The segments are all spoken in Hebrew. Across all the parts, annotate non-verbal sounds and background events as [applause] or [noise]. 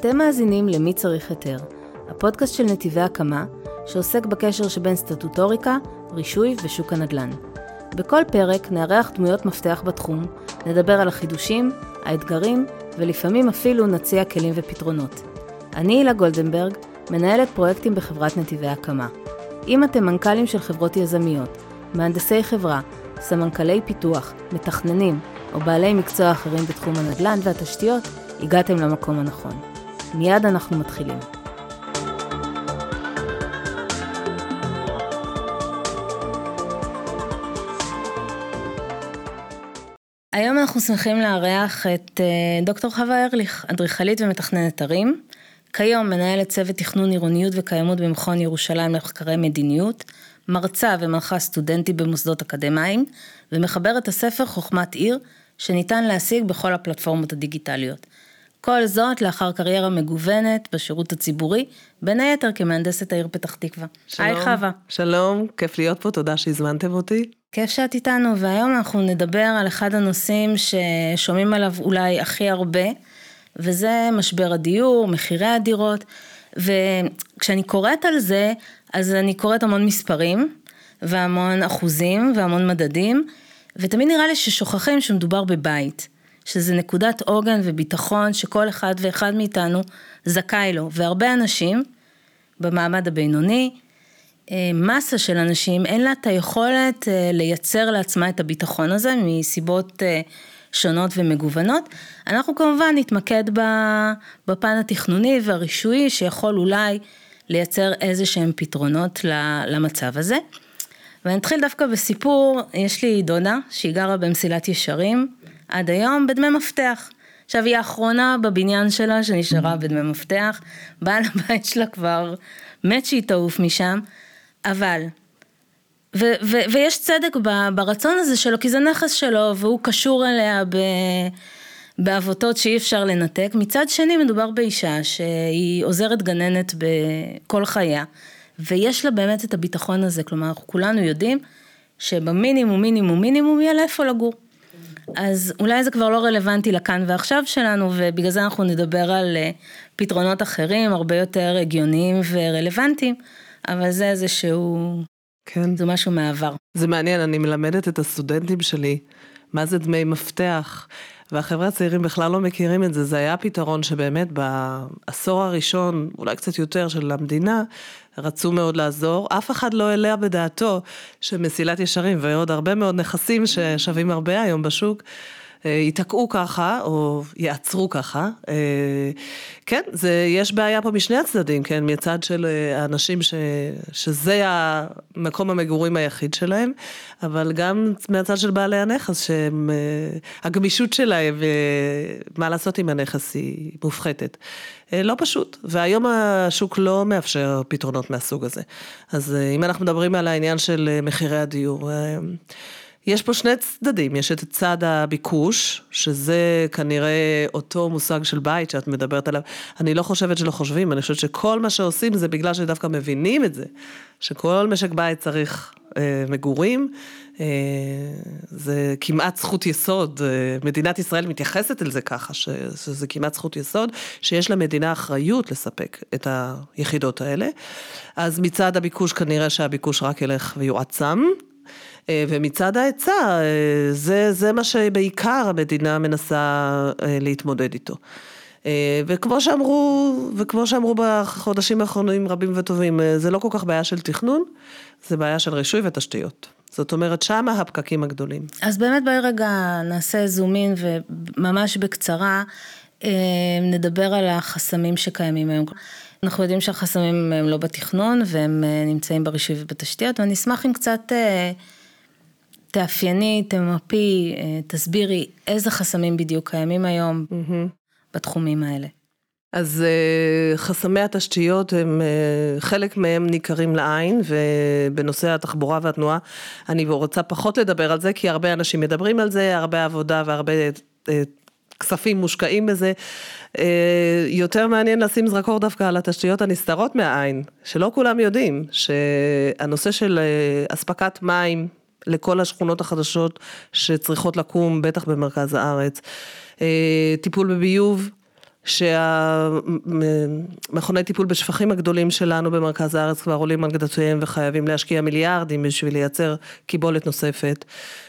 אתם מאזינים ל"מי צריך היתר", הפודקאסט של נתיבי הקמה, שעוסק בקשר שבין סטטוטוריקה, רישוי ושוק הנדל"ן. בכל פרק נארח דמויות מפתח בתחום, נדבר על החידושים, האתגרים, ולפעמים אפילו נציע כלים ופתרונות. אני הילה גולדנברג, מנהלת פרויקטים בחברת נתיבי הקמה. אם אתם מנכ"לים של חברות יזמיות, מהנדסי חברה, סמנכ"לי פיתוח, מתכננים או בעלי מקצוע אחרים בתחום הנדל"ן והתשתיות, הגעתם למקום הנכון. מיד אנחנו מתחילים. היום אנחנו שמחים לארח את אה, דוקטור חווה ארליך, אדריכלית ומתכננת ערים. כיום מנהלת צוות תכנון עירוניות וקיימות במכון ירושלים למחקרי מדיניות, מרצה ומנחה סטודנטים במוסדות אקדמיים, ומחברת הספר חוכמת עיר, שניתן להשיג בכל הפלטפורמות הדיגיטליות. כל זאת לאחר קריירה מגוונת בשירות הציבורי, בין היתר כמהנדסת העיר פתח תקווה. שלום. היי חווה. שלום, כיף להיות פה, תודה שהזמנתם אותי. כיף שאת איתנו, והיום אנחנו נדבר על אחד הנושאים ששומעים עליו אולי הכי הרבה, וזה משבר הדיור, מחירי הדירות, וכשאני קוראת על זה, אז אני קוראת המון מספרים, והמון אחוזים, והמון מדדים, ותמיד נראה לי ששוכחים שמדובר בבית. שזה נקודת עוגן וביטחון שכל אחד ואחד מאיתנו זכאי לו, והרבה אנשים במעמד הבינוני, אה, מסה של אנשים, אין לה את היכולת אה, לייצר לעצמה את הביטחון הזה מסיבות אה, שונות ומגוונות. אנחנו כמובן נתמקד בפן התכנוני והרישויי שיכול אולי לייצר איזה שהם פתרונות למצב הזה. ואני אתחיל דווקא בסיפור, יש לי דודה שהיא גרה במסילת ישרים, עד היום בדמי מפתח. עכשיו היא האחרונה בבניין שלה שנשארה בדמי מפתח, בעל הבית שלה כבר מת שהיא תעוף משם, אבל, ו- ו- ויש צדק ברצון הזה שלו, כי זה נכס שלו והוא קשור אליה ב... בעבותות שאי אפשר לנתק. מצד שני מדובר באישה שהיא עוזרת גננת בכל חייה, ויש לה באמת את הביטחון הזה, כלומר אנחנו כולנו יודעים שבמינימום מינימום מינימום יהיה לה איפה לגור. אז אולי זה כבר לא רלוונטי לכאן ועכשיו שלנו, ובגלל זה אנחנו נדבר על אה, פתרונות אחרים, הרבה יותר הגיוניים ורלוונטיים, אבל זה איזשהו, כן. זה משהו מעבר. זה מעניין, אני מלמדת את הסטודנטים שלי מה זה דמי מפתח, והחבר'ה הצעירים בכלל לא מכירים את זה, זה היה פתרון שבאמת בעשור הראשון, אולי קצת יותר, של המדינה, רצו מאוד לעזור, אף אחד לא העלה בדעתו שמסילת ישרים ועוד הרבה מאוד נכסים ששווים הרבה היום בשוק, ייתקעו ככה, או יעצרו ככה. אה, כן, זה, יש בעיה פה משני הצדדים, כן, מצד של אה, האנשים ש, שזה המקום המגורים היחיד שלהם, אבל גם מהצד של בעלי הנכס, שהגמישות שלהם, ומה לעשות עם הנכס היא מופחתת. לא פשוט, והיום השוק לא מאפשר פתרונות מהסוג הזה. אז אם אנחנו מדברים על העניין של מחירי הדיור, יש פה שני צדדים, יש את צד הביקוש, שזה כנראה אותו מושג של בית שאת מדברת עליו. אני לא חושבת שלא חושבים, אני חושבת שכל מה שעושים זה בגלל שדווקא מבינים את זה, שכל משק בית צריך אה, מגורים, אה, זה כמעט זכות יסוד, אה, מדינת ישראל מתייחסת אל זה ככה, ש, שזה כמעט זכות יסוד, שיש למדינה אחריות לספק את היחידות האלה. אז מצד הביקוש כנראה שהביקוש רק ילך ויועצם. אה, ומצד ההיצע, אה, זה, זה מה שבעיקר המדינה מנסה אה, להתמודד איתו. וכמו שאמרו, וכמו שאמרו בחודשים האחרונים רבים וטובים, זה לא כל כך בעיה של תכנון, זה בעיה של רישוי ותשתיות. זאת אומרת, שמה הפקקים הגדולים. אז באמת בואי רגע נעשה זומין וממש בקצרה נדבר על החסמים שקיימים היום. אנחנו יודעים שהחסמים הם לא בתכנון והם נמצאים ברישוי ובתשתיות, ואני אשמח אם קצת תאפייני, תמפי, אה, תסבירי איזה חסמים בדיוק קיימים היום mm-hmm. בתחומים האלה. אז אה, חסמי התשתיות הם, אה, חלק מהם ניכרים לעין, ובנושא התחבורה והתנועה אני רוצה פחות לדבר על זה, כי הרבה אנשים מדברים על זה, הרבה עבודה והרבה כספים מושקעים בזה. יותר מעניין לשים זרקור דווקא על התשתיות הנסתרות מהעין, שלא כולם יודעים, שהנושא של אספקת מים לכל השכונות החדשות שצריכות לקום, בטח במרכז הארץ. אה, טיפול בביוב, שהמכוני טיפול בשפכים הגדולים שלנו במרכז הארץ כבר עולים על גדותיהם וחייבים להשקיע מיליארדים בשביל לייצר קיבולת נוספת.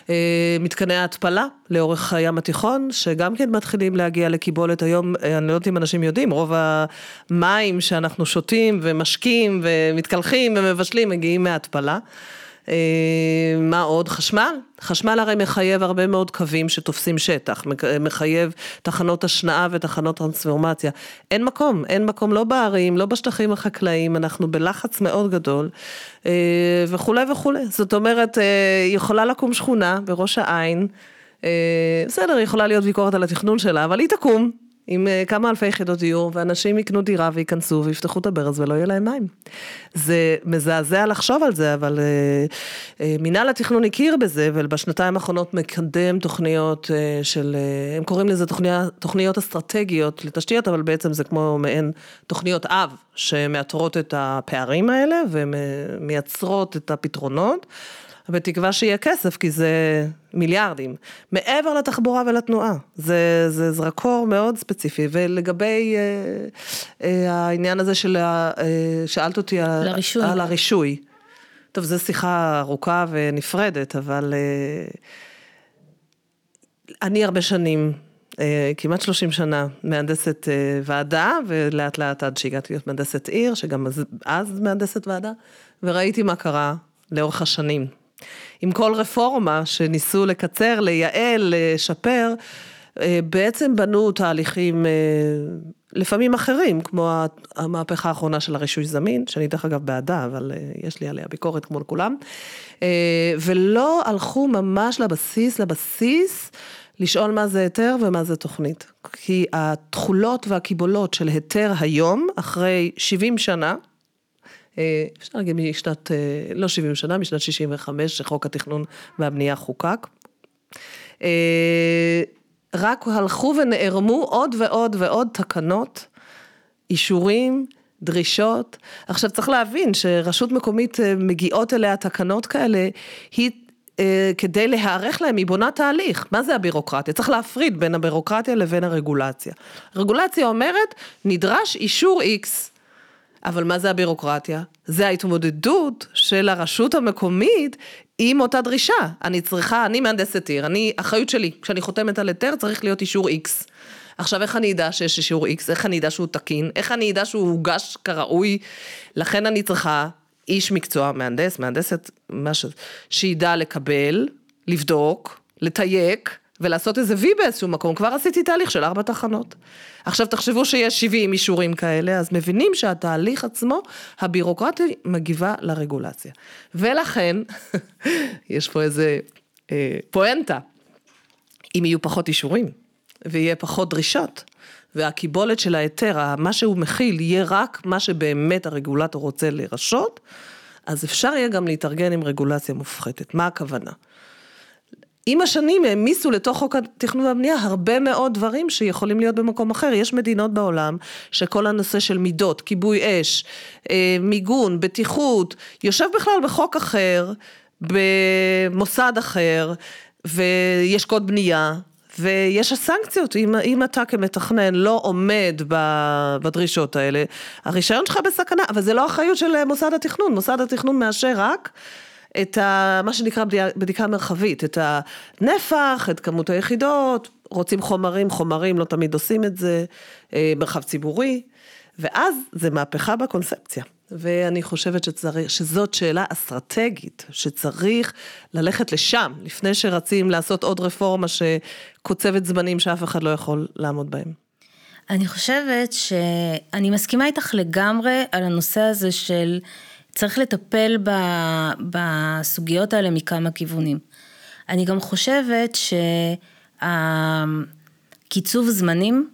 אה, מתקני ההתפלה לאורך הים התיכון, שגם כן מתחילים להגיע לקיבולת היום, אה, אני לא יודעת אם אנשים יודעים, רוב המים שאנחנו שותים ומשקים ומתקלחים ומבשלים מגיעים מההתפלה. אה, מה עוד? חשמל. חשמל הרי מחייב הרבה מאוד קווים שתופסים שטח, מחייב תחנות השנאה ותחנות טרנספורמציה. אין מקום, אין מקום לא בערים, לא בשטחים החקלאיים, אנחנו בלחץ מאוד גדול אה, וכולי וכולי. זאת אומרת, אה, יכולה לקום שכונה בראש העין, בסדר, יכולה להיות ביקורת על התכנון שלה, אבל היא תקום. עם אה, כמה אלפי יחידות דיור, ואנשים יקנו דירה וייכנסו ויפתחו את הברז ולא יהיה להם מים. זה מזעזע לחשוב על זה, אבל אה, אה, מינהל התכנון הכיר בזה, ובשנתיים האחרונות מקדם תוכניות של, הם קוראים לזה תוכניות, תוכניות אסטרטגיות לתשתיות, אבל בעצם זה כמו מעין תוכניות אב, שמאתרות את הפערים האלה ומייצרות את הפתרונות. בתקווה שיהיה כסף, כי זה מיליארדים. מעבר לתחבורה ולתנועה, זה, זה זרקור מאוד ספציפי. ולגבי אה, אה, העניין הזה של, אה, שאלת אותי על, לרישוי. על הרישוי. טוב, זו שיחה ארוכה ונפרדת, אבל אה, אני הרבה שנים, אה, כמעט 30 שנה, מהנדסת אה, ועדה, ולאט לאט עד שהגעתי להיות מהנדסת עיר, שגם אז, אז מהנדסת ועדה, וראיתי מה קרה לאורך השנים. עם כל רפורמה שניסו לקצר, לייעל, לשפר, אה, בעצם בנו תהליכים אה, לפעמים אחרים, כמו המהפכה האחרונה של הרישוי זמין, שאני דרך אגב בעדה, אבל אה, יש לי עליה ביקורת כמו לכולם, ולא הלכו ממש לבסיס, לבסיס, לשאול מה זה היתר ומה זה תוכנית. כי התכולות והקיבולות של היתר היום, אחרי 70 שנה, אפשר להגיד משנת, אה, לא 70 שנה, משנת 65, שחוק התכנון והבנייה חוקק. אה, רק הלכו ונערמו עוד ועוד ועוד תקנות, אישורים, דרישות. עכשיו צריך להבין שרשות מקומית מגיעות אליה תקנות כאלה, היא כדי להיערך להם, היא בונה תהליך. מה זה הבירוקרטיה? צריך להפריד בין הבירוקרטיה לבין הרגולציה. רגולציה אומרת, נדרש אישור X. אבל מה זה הבירוקרטיה? זה ההתמודדות של הרשות המקומית עם אותה דרישה. אני צריכה, אני מהנדסת עיר, אני, אחריות שלי, כשאני חותמת על היתר צריך להיות אישור X. עכשיו, איך אני אדע שיש אישור X? איך אני אדע שהוא תקין? איך אני אדע שהוא הוגש כראוי? לכן אני צריכה איש מקצוע, מהנדס, מהנדסת, משהו, שידע לקבל, לבדוק, לתייק, ולעשות איזה וי באיזשהו מקום, כבר עשיתי תהליך של ארבע תחנות. עכשיו תחשבו שיש 70 אישורים כאלה, אז מבינים שהתהליך עצמו, הבירוקרטיה מגיבה לרגולציה. ולכן, [laughs] יש פה איזה אה, פואנטה, אם יהיו פחות אישורים, ויהיה פחות דרישות, והקיבולת של ההיתר, מה שהוא מכיל, יהיה רק מה שבאמת הרגולטור רוצה לרשות, אז אפשר יהיה גם להתארגן עם רגולציה מופחתת. מה הכוונה? עם השנים העמיסו לתוך חוק התכנון והבנייה הרבה מאוד דברים שיכולים להיות במקום אחר. יש מדינות בעולם שכל הנושא של מידות, כיבוי אש, אה, מיגון, בטיחות, יושב בכלל בחוק אחר, במוסד אחר, ויש קוד בנייה, ויש הסנקציות, אם, אם אתה כמתכנן לא עומד בדרישות האלה, הרישיון שלך בסכנה, אבל זה לא אחריות של מוסד התכנון, מוסד התכנון מאשר רק את ה, מה שנקרא בדיקה מרחבית, את הנפח, את כמות היחידות, רוצים חומרים, חומרים לא תמיד עושים את זה, אה, מרחב ציבורי, ואז זה מהפכה בקונספציה. ואני חושבת שצריך, שזאת שאלה אסטרטגית, שצריך ללכת לשם, לפני שרצים לעשות עוד רפורמה שקוצבת זמנים שאף אחד לא יכול לעמוד בהם. אני חושבת שאני מסכימה איתך לגמרי על הנושא הזה של צריך לטפל ב, בסוגיות האלה מכמה כיוונים. אני גם חושבת שהקיצוב זמנים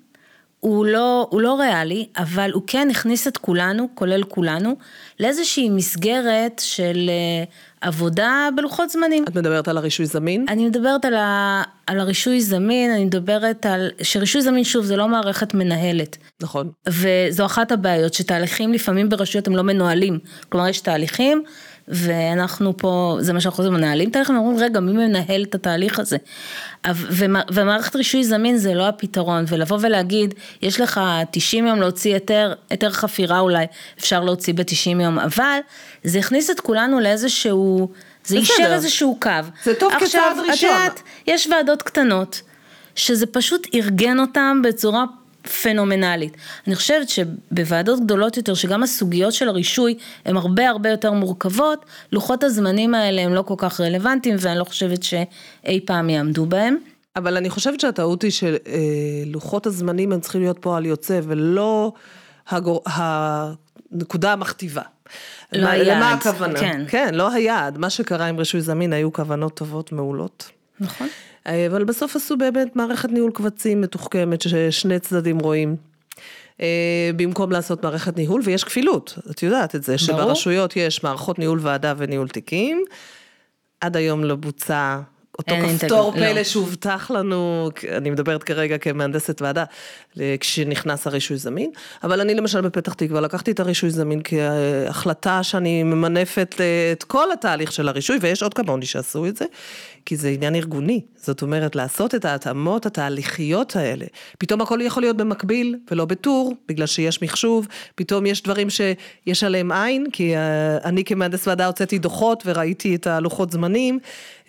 הוא לא, הוא לא ריאלי, אבל הוא כן הכניס את כולנו, כולל כולנו, לאיזושהי מסגרת של אה, עבודה בלוחות זמנים. את מדברת על הרישוי זמין? אני מדברת על, ה, על הרישוי זמין, אני מדברת על, שרישוי זמין שוב זה לא מערכת מנהלת. נכון. וזו אחת הבעיות, שתהליכים לפעמים ברשויות הם לא מנוהלים. כלומר יש תהליכים ואנחנו פה, זה מה שאנחנו עושים, מנהלים תהליך, ואומרים, רגע, מי מנהל את התהליך הזה? ומערכת רישוי זמין זה לא הפתרון, ולבוא ולהגיד, יש לך 90 יום להוציא היתר, היתר חפירה אולי, אפשר להוציא ב-90 יום, אבל זה הכניס את כולנו לאיזשהו, זה יישר איזשהו קו. זה טוב כצעד ראשון. עכשיו, את יודעת, יש ועדות קטנות, שזה פשוט ארגן אותם בצורה פנומנלית. אני חושבת שבוועדות גדולות יותר, שגם הסוגיות של הרישוי הן הרבה הרבה יותר מורכבות, לוחות הזמנים האלה הם לא כל כך רלוונטיים ואני לא חושבת שאי פעם יעמדו בהם. אבל אני חושבת שהטעות היא שלוחות הזמנים הם צריכים להיות פועל יוצא ולא הגור... הנקודה המכתיבה. לא היעד. למה הכוונה? כן. כן, לא היעד. מה שקרה עם רישוי זמין היו כוונות טובות מעולות. נכון. אבל בסוף עשו באמת מערכת ניהול קבצים מתוחכמת ששני צדדים רואים. אה, במקום לעשות מערכת ניהול, ויש כפילות, את יודעת את זה, ברור. שברשויות יש מערכות ניהול ועדה וניהול תיקים, עד היום לא בוצע אותו כפתור פלא לא. שהובטח לנו, אני מדברת כרגע כמהנדסת ועדה, כשנכנס הרישוי זמין, אבל אני למשל בפתח תקווה לקחתי את הרישוי זמין כהחלטה שאני ממנפת את כל התהליך של הרישוי, ויש עוד כמוני שעשו את זה, כי זה עניין ארגוני, זאת אומרת לעשות את ההתאמות התהליכיות האלה. פתאום הכל יכול להיות במקביל ולא בטור, בגלל שיש מחשוב, פתאום יש דברים שיש עליהם עין, כי אה, אני כמהנדס ועדה הוצאתי דוחות וראיתי את הלוחות זמנים.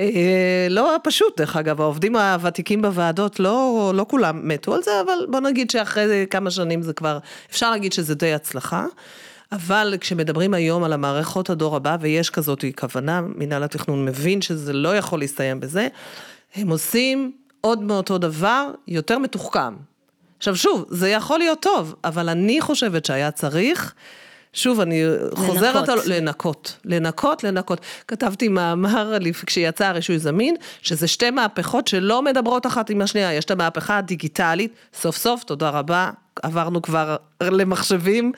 אה, לא פשוט, דרך אגב, העובדים הוותיקים בוועדות, לא, לא כולם מתו על זה, אבל בוא נגיד שאחרי כמה שנים זה כבר, אפשר להגיד שזה די הצלחה. אבל כשמדברים היום על המערכות הדור הבא, ויש כזאת כוונה, מנהל התכנון מבין שזה לא יכול להסתיים בזה, הם עושים עוד מאותו דבר, יותר מתוחכם. עכשיו שוב, זה יכול להיות טוב, אבל אני חושבת שהיה צריך, שוב, אני חוזרת על... לנקות. לנקות, לנקות. כתבתי מאמר כשיצא הרישוי זמין, שזה שתי מהפכות שלא מדברות אחת עם השנייה. יש את המהפכה הדיגיטלית, סוף סוף, תודה רבה, עברנו כבר למחשבים.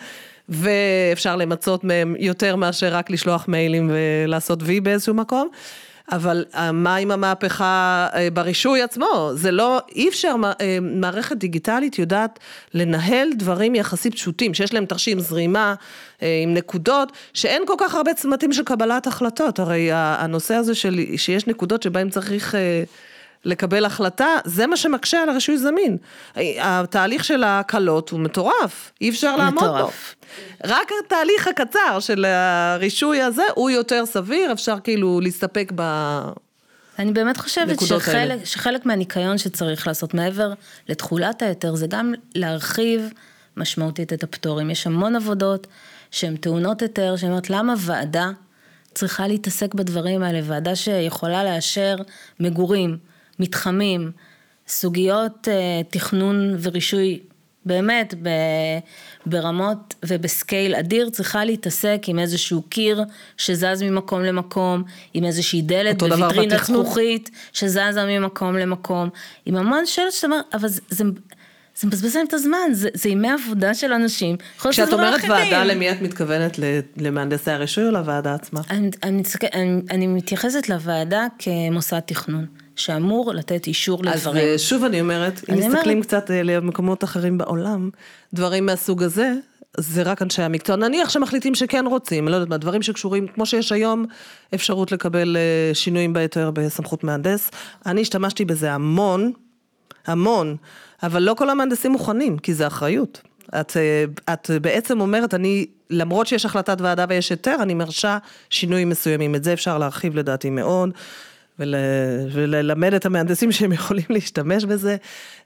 ואפשר למצות מהם יותר מאשר רק לשלוח מיילים ולעשות וי באיזשהו מקום. אבל אה, מה עם המהפכה אה, ברישוי עצמו? זה לא, אי אפשר, אה, מערכת דיגיטלית יודעת לנהל דברים יחסית פשוטים, שיש להם תרשים זרימה עם נקודות, שאין כל כך הרבה צמתים של קבלת החלטות. הרי הנושא הזה של, שיש נקודות שבהם צריך... לקבל החלטה, זה מה שמקשה על הרישוי זמין. התהליך של ההקלות הוא מטורף, אי אפשר לעמוד בו. רק התהליך הקצר של הרישוי הזה הוא יותר סביר, אפשר כאילו להסתפק ב... אני באמת חושבת שחלק, שחלק מהניקיון שצריך לעשות מעבר לתכולת ההיתר זה גם להרחיב משמעותית את הפטורים. יש המון עבודות שהן טעונות היתר, שאני אומרת למה ועדה צריכה להתעסק בדברים האלה, ועדה שיכולה לאשר מגורים, מתחמים, סוגיות אה, תכנון ורישוי באמת ברמות ובסקייל אדיר צריכה להתעסק עם איזשהו קיר שזז ממקום למקום, עם איזושהי דלת בוויטרינת זכוכית שזזה ממקום למקום, עם המון שאלות שאתה אומר, אבל זה, זה, זה מבזבז להם את הזמן, זה, זה ימי עבודה של אנשים. כשאת אומרת ועדה, למי את מתכוונת? למהנדסי הרישוי או לוועדה עצמה? אני, אני, אני, אני מתייחסת לוועדה כמוסד תכנון. שאמור לתת אישור לדברים. אז שוב אני אומרת, אם מסתכלים אומרת... קצת אה, למקומות אחרים בעולם, דברים מהסוג הזה, זה רק אנשי המקצוע. נניח שמחליטים שכן רוצים, לא יודעת מה, דברים שקשורים, כמו שיש היום אפשרות לקבל אה, שינויים בהיתר בסמכות מהנדס. אני השתמשתי בזה המון, המון, אבל לא כל המהנדסים מוכנים, כי זה אחריות. את, אה, את בעצם אומרת, אני, למרות שיש החלטת ועדה ויש היתר, אני מרשה שינויים מסוימים. את זה אפשר להרחיב לדעתי מאוד. ול, וללמד את המהנדסים שהם יכולים להשתמש בזה,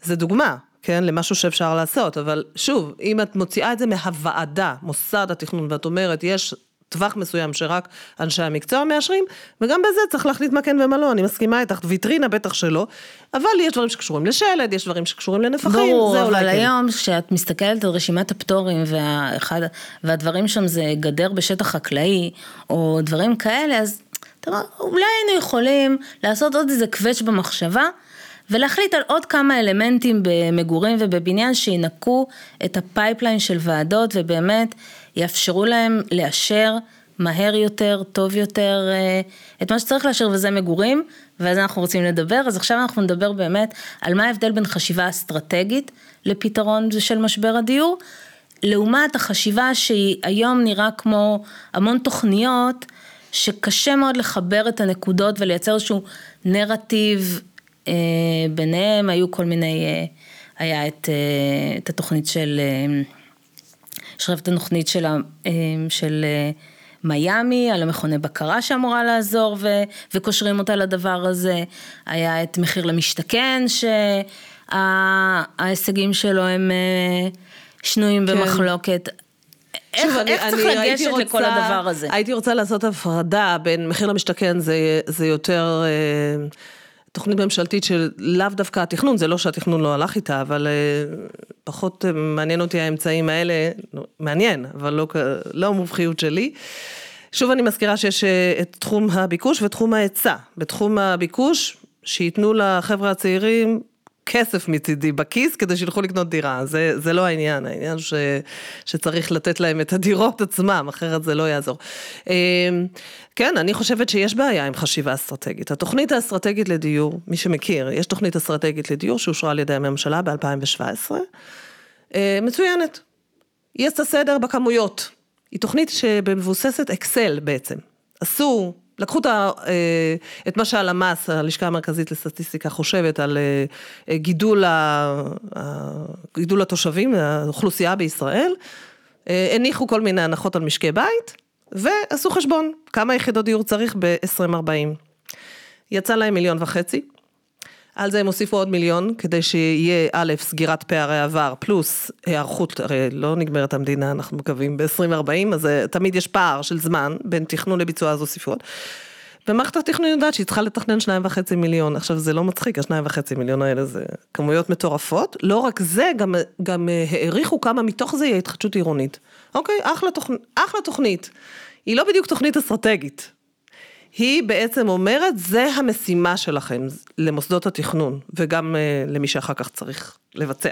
זה דוגמה, כן, למשהו שאפשר לעשות, אבל שוב, אם את מוציאה את זה מהוועדה, מוסד התכנון, ואת אומרת, יש טווח מסוים שרק אנשי המקצוע מאשרים, וגם בזה צריך להחליט מה כן ומה לא, אני מסכימה איתך, ויטרינה בטח שלא, אבל יש דברים שקשורים לשלד, יש דברים שקשורים לנפחים, ברור, זה אולי אבל כן. היום כשאת מסתכלת על רשימת הפטורים, והאחד, והדברים שם זה גדר בשטח חקלאי, או דברים כאלה, אז אולי היינו יכולים לעשות עוד איזה קווץ' במחשבה, ולהחליט על עוד כמה אלמנטים במגורים ובבניין שינקו את ה pipeline של ועדות ובאמת יאפשרו להם לאשר מהר יותר, טוב יותר, אה, את מה שצריך לאשר וזה מגורים, זה אנחנו רוצים לדבר, אז עכשיו אנחנו נדבר באמת על מה ההבדל בין חשיבה אסטרטגית לפתרון של משבר הדיור, לעומת החשיבה שהיא היום נראה כמו המון תוכניות שקשה מאוד לחבר את הנקודות ולייצר איזשהו נרטיב אה, ביניהם, היו כל מיני, אה, היה את, אה, את התוכנית של, אה, יש את התוכנית של, אה, של אה, מיאמי, על המכוני בקרה שאמורה לעזור ו, וקושרים אותה לדבר הזה, היה את מחיר למשתכן שההישגים שלו הם אה, שנויים כן. במחלוקת. איך, שוב, איך אני, צריך אני לגשת רוצה, לכל הדבר הזה? הייתי רוצה לעשות הפרדה בין מחיר למשתכן זה, זה יותר אה, תוכנית ממשלתית של לאו דווקא התכנון, זה לא שהתכנון לא הלך איתה, אבל אה, פחות אה, מעניין אותי האמצעים האלה, לא, מעניין, אבל לא, לא המומחיות שלי. שוב אני מזכירה שיש את תחום הביקוש ותחום ההיצע. בתחום הביקוש, שייתנו לחבר'ה הצעירים כסף מצידי בכיס כדי שילכו לקנות דירה, זה, זה לא העניין, העניין ש, שצריך לתת להם את הדירות עצמם, אחרת זה לא יעזור. אמ, כן, אני חושבת שיש בעיה עם חשיבה אסטרטגית. התוכנית האסטרטגית לדיור, מי שמכיר, יש תוכנית אסטרטגית לדיור שאושרה על ידי הממשלה ב-2017, אה, מצוינת. יש את הסדר בכמויות. היא תוכנית שמבוססת אקסל בעצם. עשו לקחו את, ה, אה, את מה שהלמ"ס, הלשכה המרכזית לסטטיסטיקה, חושבת על אה, גידול, ה, גידול התושבים, האוכלוסייה בישראל, אה, הניחו כל מיני הנחות על משקי בית, ועשו חשבון כמה יחידות דיור צריך ב-2040. יצא להם מיליון וחצי, על זה הם הוסיפו עוד מיליון, כדי שיהיה א', סגירת פערי עבר, פלוס היערכות, הרי לא נגמרת המדינה, אנחנו מקווים ב-2040, אז אה, תמיד יש פער של זמן בין תכנון לביצוע אז הוסיפות. ומערכת התכנון יודעת שהיא צריכה לתכנן שניים וחצי מיליון, עכשיו זה לא מצחיק, השניים וחצי מיליון האלה זה כמויות מטורפות, לא רק זה, גם, גם אה, העריכו כמה מתוך זה יהיה התחדשות עירונית. אוקיי, אחלה, תוכנ... אחלה תוכנית. היא לא בדיוק תוכנית אסטרטגית, היא בעצם אומרת, זה המשימה שלכם למוסדות התכנון, וגם uh, למי שאחר כך צריך לבצע.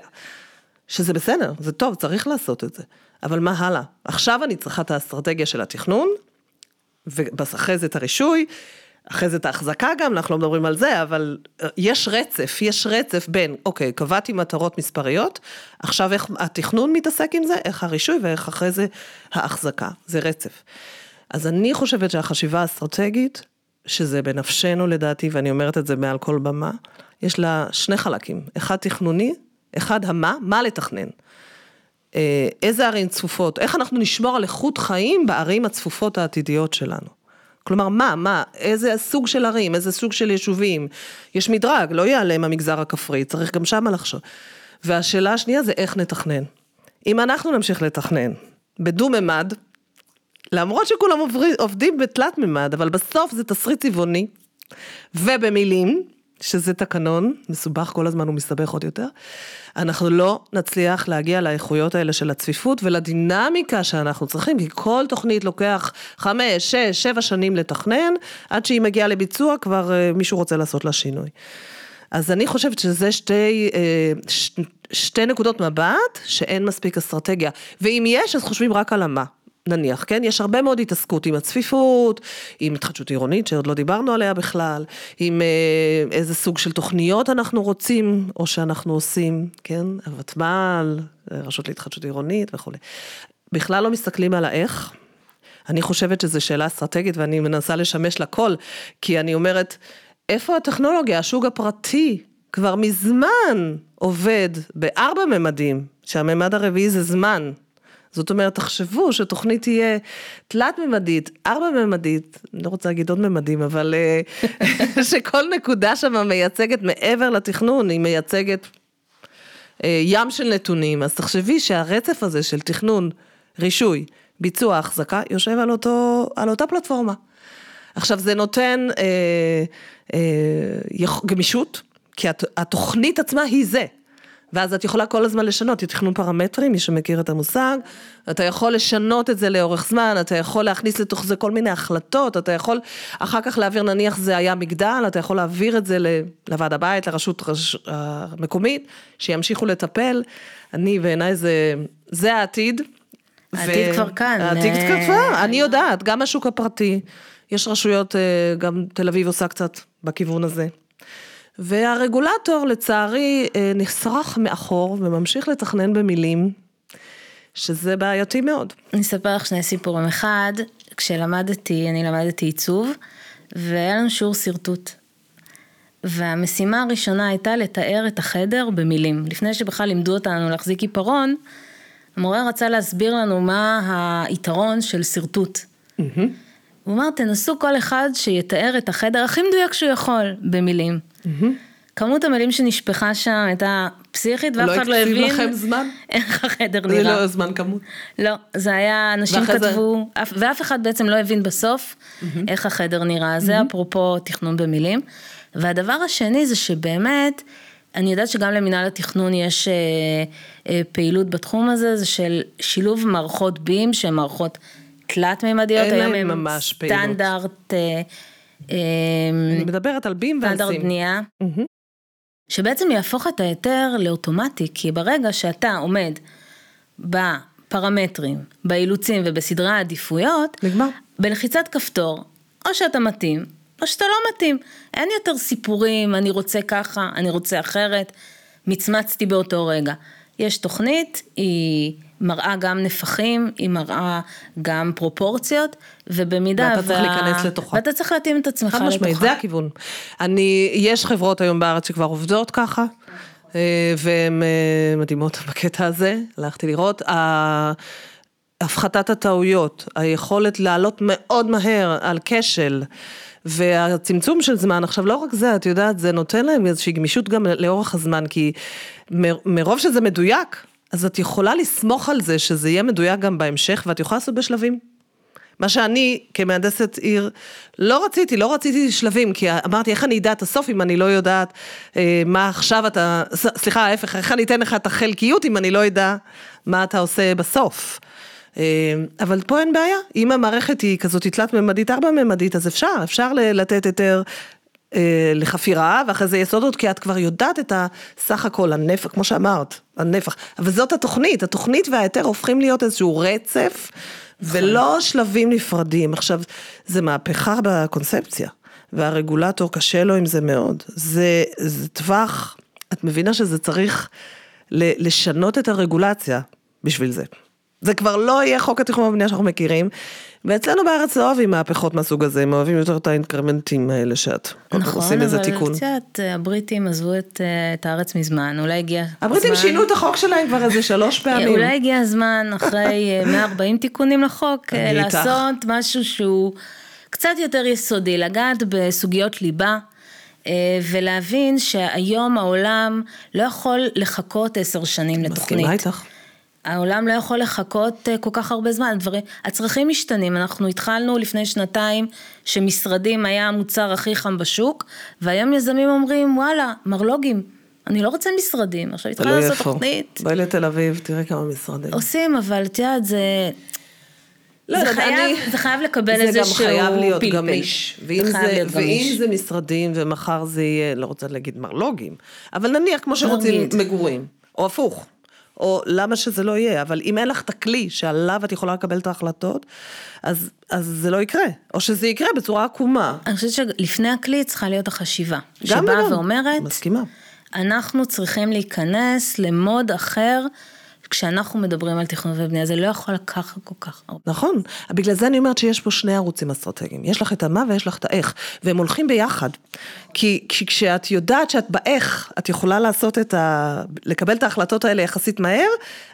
שזה בסדר, זה טוב, צריך לעשות את זה. אבל מה הלאה? עכשיו אני צריכה את האסטרטגיה של התכנון, ואחרי זה את הרישוי, אחרי זה את ההחזקה גם, אנחנו לא מדברים על זה, אבל אה, יש רצף, יש רצף בין, אוקיי, קבעתי מטרות מספריות, עכשיו איך התכנון מתעסק עם זה, איך הרישוי ואיך אחרי זה ההחזקה, זה רצף. אז אני חושבת שהחשיבה האסטרטגית, שזה בנפשנו לדעתי, ואני אומרת את זה מעל כל במה, יש לה שני חלקים, אחד תכנוני, אחד המה, מה לתכנן. אה, איזה ערים צפופות, איך אנחנו נשמור על איכות חיים בערים הצפופות העתידיות שלנו. כלומר, מה, מה, איזה סוג של ערים, איזה סוג של יישובים. יש מדרג, לא ייעלם המגזר הכפרי, צריך גם שמה לחשוב. והשאלה השנייה זה איך נתכנן. אם אנחנו נמשיך לתכנן בדו-ממד, למרות שכולם עובדים בתלת מימד, אבל בסוף זה תסריט צבעוני, ובמילים, שזה תקנון, מסובך כל הזמן ומסתבך עוד יותר, אנחנו לא נצליח להגיע לאיכויות האלה של הצפיפות ולדינמיקה שאנחנו צריכים, כי כל תוכנית לוקח חמש, שש, שבע שנים לתכנן, עד שהיא מגיעה לביצוע כבר אה, מישהו רוצה לעשות לה שינוי. אז אני חושבת שזה שתי, אה, שתי נקודות מבט שאין מספיק אסטרטגיה, ואם יש אז חושבים רק על המה. נניח, כן? יש הרבה מאוד התעסקות עם הצפיפות, עם התחדשות עירונית שעוד לא דיברנו עליה בכלל, עם אה, איזה סוג של תוכניות אנחנו רוצים או שאנחנו עושים, כן? הוותמ"ל, רשות להתחדשות עירונית וכולי. בכלל לא מסתכלים על האיך. אני חושבת שזו שאלה אסטרטגית ואני מנסה לשמש לכל, כי אני אומרת, איפה הטכנולוגיה? השוק הפרטי כבר מזמן עובד בארבע ממדים, שהממד הרביעי זה זמן. זאת אומרת, תחשבו שתוכנית תהיה תלת-ממדית, ארבע-ממדית, אני לא רוצה להגיד עוד ממדים, אבל אה, [laughs] שכל נקודה שם מייצגת מעבר לתכנון, היא מייצגת אה, ים של נתונים. אז תחשבי שהרצף הזה של תכנון, רישוי, ביצוע, החזקה, יושב על, אותו, על אותה פלטפורמה. עכשיו, זה נותן אה, אה, גמישות, כי התוכנית עצמה היא זה. ואז את יכולה כל הזמן לשנות, תכנון פרמטרים, מי שמכיר את המושג, אתה יכול לשנות את זה לאורך זמן, אתה יכול להכניס לתוך זה כל מיני החלטות, אתה יכול אחר כך להעביר, נניח זה היה מגדל, אתה יכול להעביר את זה לוועד הבית, לרשות המקומית, שימשיכו לטפל. אני, בעיניי זה, זה העתיד. העתיד ו... כבר כאן. העתיד כבר כאן, אה, אני יודעת, גם השוק הפרטי, יש רשויות, אה, גם תל אביב עושה קצת בכיוון הזה. והרגולטור לצערי אה, נסרח מאחור וממשיך לתכנן במילים, שזה בעייתי מאוד. אני אספר לך שני סיפורים. אחד, כשלמדתי, אני למדתי עיצוב, והיה לנו שיעור שרטוט. והמשימה הראשונה הייתה לתאר את החדר במילים. לפני שבכלל לימדו אותנו להחזיק עיפרון, המורה רצה להסביר לנו מה היתרון של שרטוט. Mm-hmm. הוא אמר, תנסו כל אחד שיתאר את החדר הכי מדויק שהוא יכול במילים. Mm-hmm. כמות המילים שנשפכה שם הייתה פסיכית, ואף אחד לא הבין... לא הקציב לכם זמן? [laughs] איך החדר נראה. זה לא זמן כמות. לא, זה היה, אנשים כתבו, זה... ואף אחד בעצם לא הבין בסוף mm-hmm. איך החדר נראה. Mm-hmm. זה אפרופו תכנון במילים. והדבר השני זה שבאמת, אני יודעת שגם למינהל התכנון יש אה, אה, פעילות בתחום הזה, זה של שילוב מערכות בים, שהן מערכות תלת-ממדיות, היום הן ממש סטנדרט, אה, אה, אני מדברת על בים ועל סטנדרט בנייה, mm-hmm. שבעצם יהפוך את ההיתר לאוטומטי, כי ברגע שאתה עומד בפרמטרים, באילוצים ובסדרי העדיפויות, נגמר. בלחיצת כפתור, או שאתה מתאים, או שאתה לא מתאים. אין יותר סיפורים, אני רוצה ככה, אני רוצה אחרת. מצמצתי באותו רגע. יש תוכנית, היא מראה גם נפחים, היא מראה גם פרופורציות, ובמידה... ואתה צריך להיכנס לתוכה. ואתה צריך להתאים את עצמך לתוכה. חד משמעית, זה הכיוון. אני, יש חברות היום בארץ שכבר עובדות ככה, אה, והן אה, מדהימות בקטע הזה, הלכתי לראות. הפחתת הטעויות, היכולת לעלות מאוד מהר על כשל. והצמצום של זמן, עכשיו לא רק זה, את יודעת, זה נותן להם איזושהי גמישות גם לאורך הזמן, כי מרוב שזה מדויק, אז את יכולה לסמוך על זה שזה יהיה מדויק גם בהמשך, ואת יכולה לעשות בשלבים. מה שאני כמהנדסת עיר לא רציתי, לא רציתי שלבים, כי אמרתי איך אני אדע את הסוף אם אני לא יודעת אה, מה עכשיו אתה, סליחה ההפך, איך אני אתן לך את החלקיות אם אני לא יודע מה אתה עושה בסוף. אה, אבל פה אין בעיה, אם המערכת היא כזאת תלת-ממדית, ארבע-ממדית, אז אפשר, אפשר לתת היתר לחפירה, ואחרי זה יסודות, כי את כבר יודעת את הסך הכל, הנפח, כמו שאמרת, הנפח. אבל זאת התוכנית, התוכנית וההיתר הופכים להיות איזשהו רצף, ולא שלבים נפרדים. עכשיו, זה מהפכה בקונספציה, והרגולטור קשה לו עם זה מאוד. זה, זה טווח, את מבינה שזה צריך לשנות את הרגולציה בשביל זה. זה כבר לא יהיה חוק התכנון והבנייה שאנחנו מכירים, ואצלנו בארץ לא אוהבים מהפכות מהסוג הזה, הם אוהבים יותר את האינקרמנטים האלה שאת נכון, עושים איזה תיקון. נכון, אבל יודעת, הבריטים עזבו את, אה, את הארץ מזמן, אולי הגיע הבריטים הזמן... שינו את החוק שלהם כבר איזה שלוש פעמים. אולי הגיע הזמן, אחרי 140 אה, [laughs] תיקונים לחוק, אה, לעשות משהו שהוא קצת יותר יסודי, לגעת בסוגיות ליבה. ולהבין שהיום העולם לא יכול לחכות עשר שנים לתוכנית. מסכימה איתך. העולם לא יכול לחכות אה, כל כך הרבה זמן, דברים, הצרכים משתנים, אנחנו התחלנו לפני שנתיים שמשרדים היה המוצר הכי חם בשוק, והיום יזמים אומרים וואלה, מרלוגים, אני לא רוצה משרדים, עכשיו התחלנו לעשות תוכנית. בואי לתל אביב, תראי כמה משרדים. עושים, אבל את יודעת, זה... לא, זה, חייב, אני, זה חייב לקבל איזה שהוא פלפל. זה גם חייב להיות גמיש. ואם, זה, זה, ואם זה משרדים ומחר זה יהיה, לא רוצה להגיד מרלוגים, אבל נניח כמו שרוצים מגורים, או הפוך. או למה שזה לא יהיה, אבל אם אין לך את הכלי שעליו את יכולה לקבל את ההחלטות, אז, אז זה לא יקרה, או שזה יקרה בצורה עקומה. אני חושבת שלפני הכלי צריכה להיות החשיבה, שבאה ואומרת, מסכימה. אנחנו צריכים להיכנס למוד אחר כשאנחנו מדברים על תכנון ובנייה, זה לא יכול לקחת כל כך הרבה. נכון, בגלל זה אני אומרת שיש פה שני ערוצים אסטרטגיים, יש לך את המה ויש לך את האיך, והם הולכים ביחד. כי, כי כשאת יודעת שאת באיך, את יכולה לעשות את ה... לקבל את ההחלטות האלה יחסית מהר,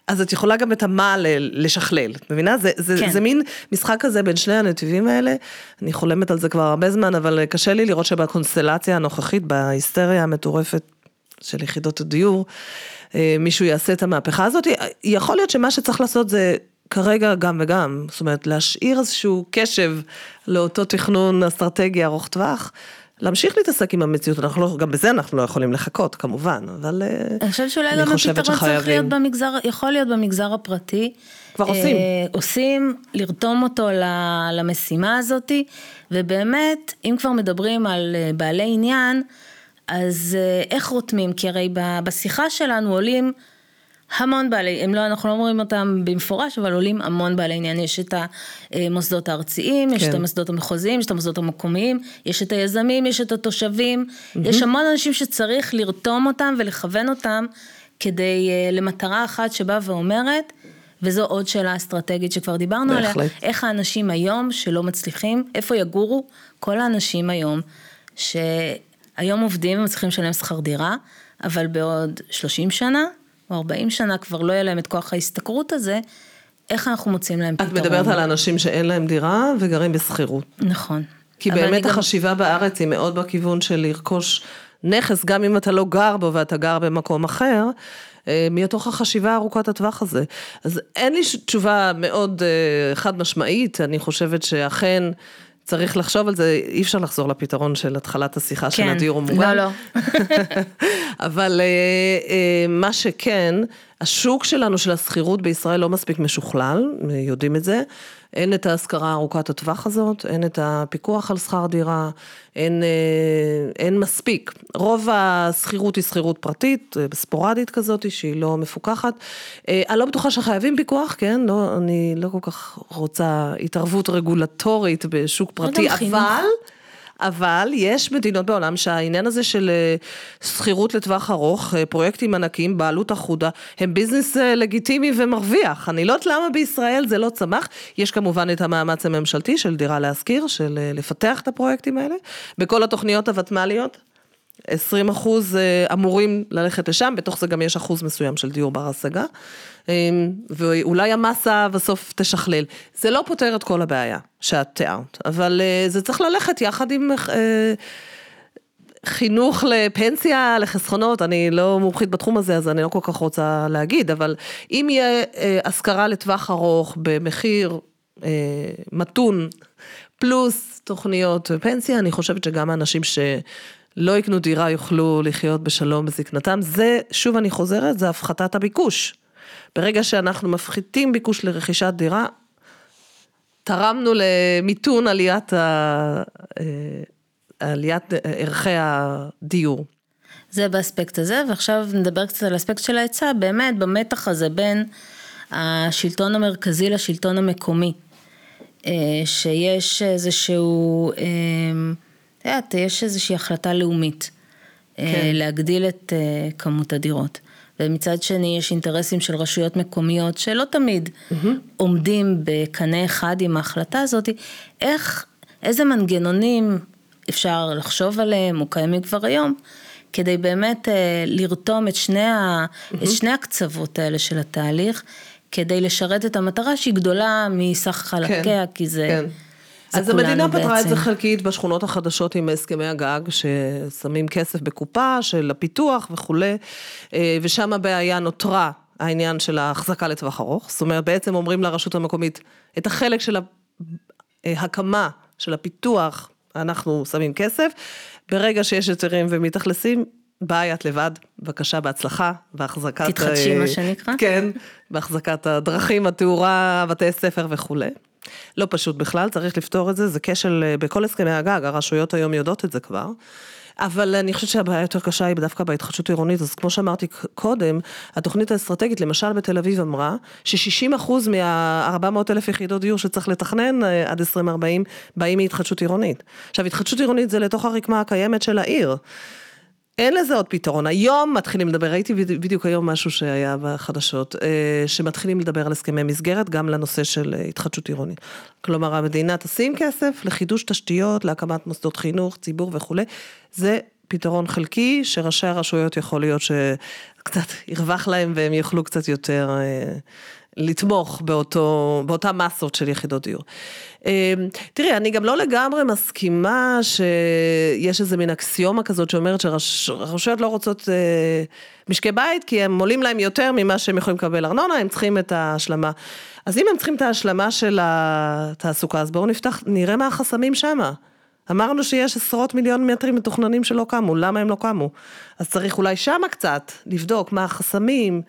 אז את יכולה גם את המה לשכלל, את מבינה? זה, זה, כן. זה מין משחק כזה בין שני הנתיבים האלה, אני חולמת על זה כבר הרבה זמן, אבל קשה לי לראות שבקונסטלציה הנוכחית, בהיסטריה המטורפת של יחידות הדיור, מישהו יעשה את המהפכה הזאת, יכול להיות שמה שצריך לעשות זה כרגע גם וגם, זאת אומרת להשאיר איזשהו קשב לאותו תכנון אסטרטגי ארוך טווח. להמשיך להתעסק עם המציאות, אנחנו לא, גם בזה אנחנו לא יכולים לחכות כמובן, אבל אה, אני חושבת שאולי גם הפתרון צריך להיות במגזר, יכול להיות במגזר הפרטי. כבר עושים. אה, עושים, לרתום אותו למשימה הזאתי, ובאמת, אם כבר מדברים על אה, בעלי עניין, אז אה, איך רותמים? כי הרי בשיחה שלנו עולים המון בעלי, הם לא, אנחנו לא אומרים אותם במפורש, אבל עולים המון בעלי עניין. יש את המוסדות הארציים, יש כן. את המוסדות המחוזיים, יש את המוסדות המקומיים, יש את היזמים, יש את התושבים, mm-hmm. יש המון אנשים שצריך לרתום אותם ולכוון אותם כדי, אה, למטרה אחת שבאה ואומרת, וזו עוד שאלה אסטרטגית שכבר דיברנו בהחלט. עליה, איך האנשים היום שלא מצליחים, איפה יגורו כל האנשים היום, שהיום עובדים ומצליחים לשלם שכר דירה, אבל בעוד 30 שנה או 40 שנה כבר לא יהיה להם את כוח ההשתכרות הזה, איך אנחנו מוצאים להם את פתרון? מדברת על האנשים שאין להם דירה וגרים בשכירות. נכון. כי באמת גם- החשיבה בארץ היא מאוד בכיוון של לרכוש נכס, גם אם אתה לא גר בו ואתה גר במקום אחר, אה, מתוך החשיבה ארוכת הטווח הזה. אז אין לי תשובה מאוד אה, חד משמעית, אני חושבת שאכן צריך לחשוב על זה, אי אפשר לחזור לפתרון של התחלת השיחה של כן, הדיור המוגן. לא, לא. [laughs] אבל אה, אה, מה שכן, השוק שלנו של השכירות בישראל לא מספיק משוכלל, יודעים את זה. אין את ההשכרה ארוכת הטווח הזאת, אין את הפיקוח על שכר דירה, אין, אה, אין מספיק. רוב השכירות היא שכירות פרטית, אה, ספורדית כזאת, שהיא לא מפוקחת. אה, אני לא בטוחה שחייבים פיקוח, כן? לא, אני לא כל כך רוצה התערבות רגולטורית בשוק פרטי, גם חינוך. אבל... יש מדינות בעולם שהעניין הזה של אה, שכירות לטווח ארוך, אה, פרויקטים ענקיים, בעלות אחודה, הם ביזנס אה, לגיטימי ומרוויח. אני לא יודעת למה בישראל זה לא צמח. יש כמובן את המאמץ הממשלתי של דירה להשכיר, של לפתח את הפרויקטים האלה. בכל התוכניות הוותמ"ליות, 20 אחוז אמורים ללכת לשם, בתוך זה גם יש אחוז מסוים של דיור בר השגה, ואולי המסה בסוף תשכלל. זה לא פותר את כל הבעיה שאת תיארת, אבל אה, זה צריך ללכת יחד עם אה, חינוך לפנסיה, לחסכונות, אני לא מומחית בתחום הזה, אז אני לא כל כך רוצה להגיד, אבל אם יהיה אה, השכרה לטווח ארוך במחיר מתון, פלוס תוכניות פנסיה, אני חושבת שגם האנשים שלא יקנו דירה יוכלו לחיות בשלום בזקנתם. זה, שוב אני חוזרת, זה הפחתת הביקוש. ברגע שאנחנו מפחיתים ביקוש לרכישת דירה, תרמנו למיתון עליית, ה... אה, עליית ערכי הדיור. זה באספקט הזה, ועכשיו נדבר קצת על האספקט של ההיצע, באמת במתח הזה בין השלטון המרכזי לשלטון המקומי, אה, שיש איזשהו, אה, את יודעת, יש איזושהי החלטה לאומית, כן. להגדיל את אה, כמות הדירות. ומצד שני יש אינטרסים של רשויות מקומיות שלא תמיד mm-hmm. עומדים בקנה אחד עם ההחלטה הזאת, איך, איזה מנגנונים אפשר לחשוב עליהם, או קיימים כבר היום, כדי באמת אה, לרתום את שני, ה, mm-hmm. את שני הקצוות האלה של התהליך, כדי לשרת את המטרה שהיא גדולה מסך חלקיה, כן, כי זה... כן. אז המדינה פתרה את זה. חלקית בשכונות החדשות עם הסכמי הגג, ששמים כסף בקופה של הפיתוח וכולי, אה, ושם הבעיה נותרה העניין של ההחזקה לטווח ארוך. זאת אומרת, בעצם אומרים לרשות המקומית, את החלק של ההקמה, של הפיתוח, אנחנו שמים כסף, ברגע שיש היתרים ומתאכלסים, ביי את לבד, בבקשה בהצלחה, בהחזקת... תתחדשי, אה, מה שנקרא. כן, בהחזקת הדרכים, התאורה, בתי ספר וכולי. לא פשוט בכלל, צריך לפתור את זה, זה כשל אה, בכל הסכמי הגג, הרשויות היום יודעות את זה כבר. אבל אני חושבת שהבעיה יותר קשה היא דווקא בהתחדשות עירונית, אז כמו שאמרתי קודם, התוכנית האסטרטגית, למשל בתל אביב אמרה, ש-60% מה-400 אלף יחידות דיור שצריך לתכנן אה, עד 2040, באים מהתחדשות עירונית. עכשיו, התחדשות עירונית זה לתוך הרקמה הקיימת של העיר. אין לזה עוד פתרון. היום מתחילים לדבר, ראיתי בדי- בדיוק היום משהו שהיה בחדשות, אה, שמתחילים לדבר על הסכמי מסגרת גם לנושא של אה, התחדשות עירונית. כלומר, המדינה תשים כסף לחידוש תשתיות, להקמת מוסדות חינוך, ציבור וכולי. זה פתרון חלקי, שראשי הרשויות יכול להיות שקצת [laughs] ירווח להם והם יוכלו קצת יותר אה, לתמוך באותו, באותה מסות של יחידות דיור. אה, תראי, אני גם לא לגמרי מסכימה שיש איזה מין אקסיומה כזאת שאומרת שהרשויות לא רוצות אה, משקי בית, כי הם עולים להם יותר ממה שהם יכולים לקבל ארנונה, הם צריכים את ההשלמה. אז אם הם צריכים את ההשלמה של התעסוקה, אז בואו נפתח, נראה מה החסמים שמה. אמרנו שיש עשרות מיליון מטרים מתוכננים שלא קמו, למה הם לא קמו? אז צריך אולי שמה קצת לבדוק מה החסמים,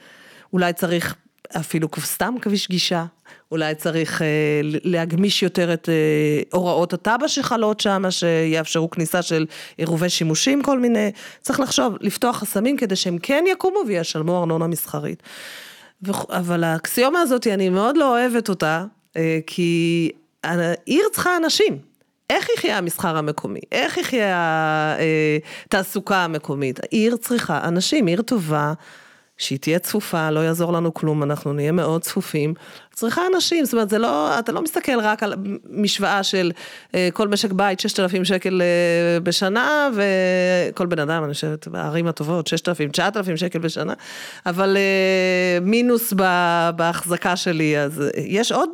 אולי צריך אפילו סתם כביש גישה, אולי צריך אה, להגמיש יותר את אה, הוראות התב"ע שחלות שם, שיאפשרו כניסה של עירובי שימושים כל מיני, צריך לחשוב, לפתוח חסמים כדי שהם כן יקומו וישלמו ארנונה מסחרית. ו... אבל האקסיומה הזאת, אני מאוד לא אוהבת אותה, אה, כי העיר צריכה אנשים. איך יחיה המסחר המקומי? איך יחיה התעסוקה המקומית? העיר צריכה אנשים, עיר טובה שהיא תהיה צפופה, לא יעזור לנו כלום, אנחנו נהיה מאוד צפופים. צריכה אנשים, זאת אומרת, זה לא, אתה לא מסתכל רק על משוואה של אה, כל משק בית 6,000 שקל אה, בשנה, וכל בן אדם, אני חושבת, בערים הטובות, 6,000, 9,000 שקל בשנה, אבל אה, מינוס בהחזקה שלי, אז יש עוד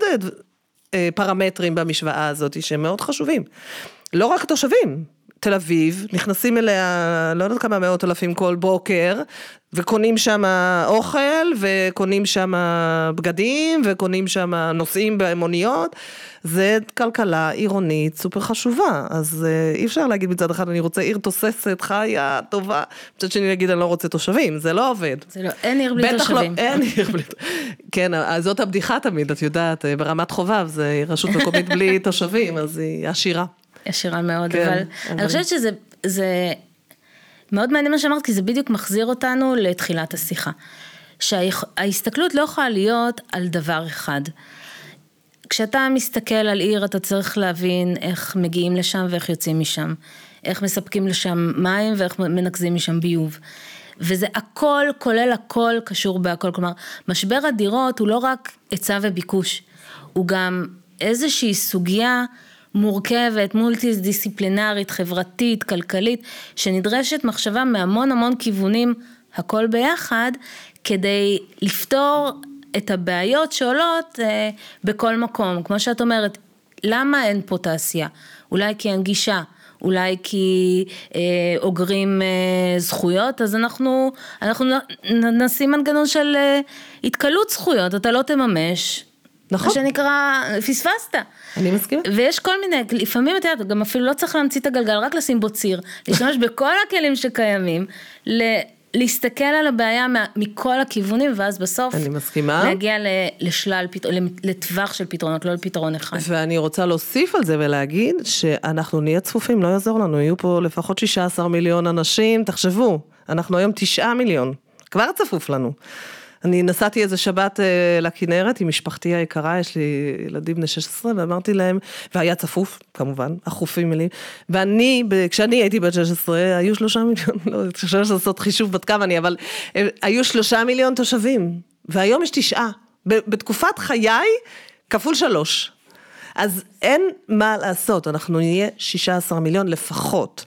פרמטרים במשוואה הזאת שהם מאוד חשובים. לא רק התושבים, תל אביב, נכנסים אליה לא יודעת כמה מאות אלפים כל בוקר, וקונים שם אוכל, וקונים שם בגדים, וקונים שם נוסעים במוניות. זה כלכלה עירונית סופר חשובה, אז אה, אי אפשר להגיד מצד אחד אני רוצה עיר תוססת, חיה, טובה, מצד שני להגיד אני לא רוצה תושבים, זה לא עובד. זה לא, אין עיר בלי לא, תושבים. לא, אין עיר בלי תושבים. כן, זאת הבדיחה תמיד, את יודעת, ברמת חובב זה רשות מקומית בלי תושבים, אז היא עשירה. עשירה מאוד, כן, אבל, אבל אני חושבת שזה זה מאוד מעניין מה שאמרת, כי זה בדיוק מחזיר אותנו לתחילת השיחה. שההסתכלות לא יכולה להיות על דבר אחד. כשאתה מסתכל על עיר אתה צריך להבין איך מגיעים לשם ואיך יוצאים משם, איך מספקים לשם מים ואיך מנקזים משם ביוב. וזה הכל, כולל הכל, קשור בהכל. כלומר, משבר הדירות הוא לא רק היצע וביקוש, הוא גם איזושהי סוגיה מורכבת, מולטי דיסציפלינרית, חברתית, כלכלית, שנדרשת מחשבה מהמון המון כיוונים, הכל ביחד, כדי לפתור את הבעיות שעולות אה, בכל מקום. כמו שאת אומרת, למה אין פה תעשייה? אולי כי אין גישה. אולי כי אה, אוגרים אה, זכויות, אז אנחנו, אנחנו נשים מנגנון של אה, התקלות זכויות, אתה לא תממש, נכון. מה שנקרא, פספסת. אני מסכימה. ויש כל מיני, לפעמים את יודעת, גם אפילו לא צריך להמציא את הגלגל, רק לשים בו ציר, [laughs] להשתמש בכל הכלים שקיימים, ל... להסתכל על הבעיה מכל הכיוונים, ואז בסוף, אני מסכימה, להגיע לשלל, לטווח של פתרונות, לא לפתרון אחד. ואני רוצה להוסיף על זה ולהגיד שאנחנו נהיה צפופים, לא יעזור לנו, יהיו פה לפחות 16 מיליון אנשים, תחשבו, אנחנו היום 9 מיליון, כבר צפוף לנו. אני נסעתי איזה שבת אה, לכנרת עם משפחתי היקרה, יש לי ילדים בני 16, ואמרתי להם, והיה צפוף, כמובן, החופים מלאים, ואני, כשאני הייתי בת 16, היו שלושה מיליון, לא, אפשר לעשות חישוב בת כמה אני, אבל אה, היו שלושה מיליון תושבים, והיום יש תשעה. בתקופת חיי, כפול שלוש. אז אין מה לעשות, אנחנו נהיה 16 מיליון לפחות.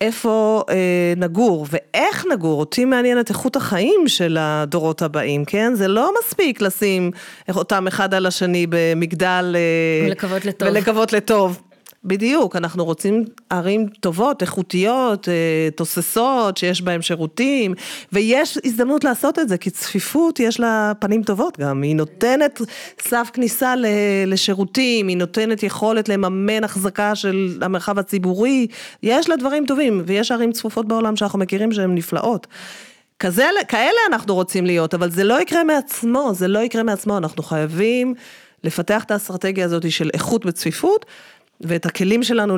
איפה אה, נגור ואיך נגור, אותי מעניינת איכות החיים של הדורות הבאים, כן? זה לא מספיק לשים אותם אחד על השני במגדל... אה, ולקוות לטוב. ולקוות לטוב. בדיוק, אנחנו רוצים ערים טובות, איכותיות, אה, תוססות, שיש בהן שירותים, ויש הזדמנות לעשות את זה, כי צפיפות יש לה פנים טובות גם, היא נותנת סף כניסה לשירותים, היא נותנת יכולת לממן החזקה של המרחב הציבורי, יש לה דברים טובים, ויש ערים צפופות בעולם שאנחנו מכירים שהן נפלאות. כזה, כאלה אנחנו רוצים להיות, אבל זה לא יקרה מעצמו, זה לא יקרה מעצמו, אנחנו חייבים לפתח את האסטרטגיה הזאת של איכות בצפיפות, ואת הכלים שלנו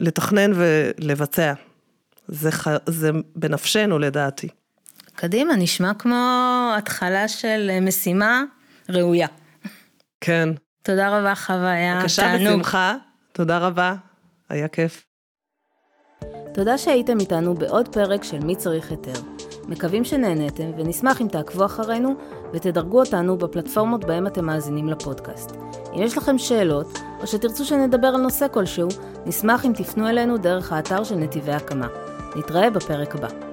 לתכנן ולבצע. זה, זה בנפשנו לדעתי. קדימה, נשמע כמו התחלה של משימה ראויה. כן. תודה רבה חווה, היה תענוג. בבקשה בשמחה, תודה רבה, היה כיף. תודה שהייתם איתנו בעוד פרק של מי צריך היתר. מקווים שנהניתם ונשמח אם תעקבו אחרינו ותדרגו אותנו בפלטפורמות בהם אתם מאזינים לפודקאסט. אם יש לכם שאלות, או שתרצו שנדבר על נושא כלשהו, נשמח אם תפנו אלינו דרך האתר של נתיבי הקמה. נתראה בפרק הבא.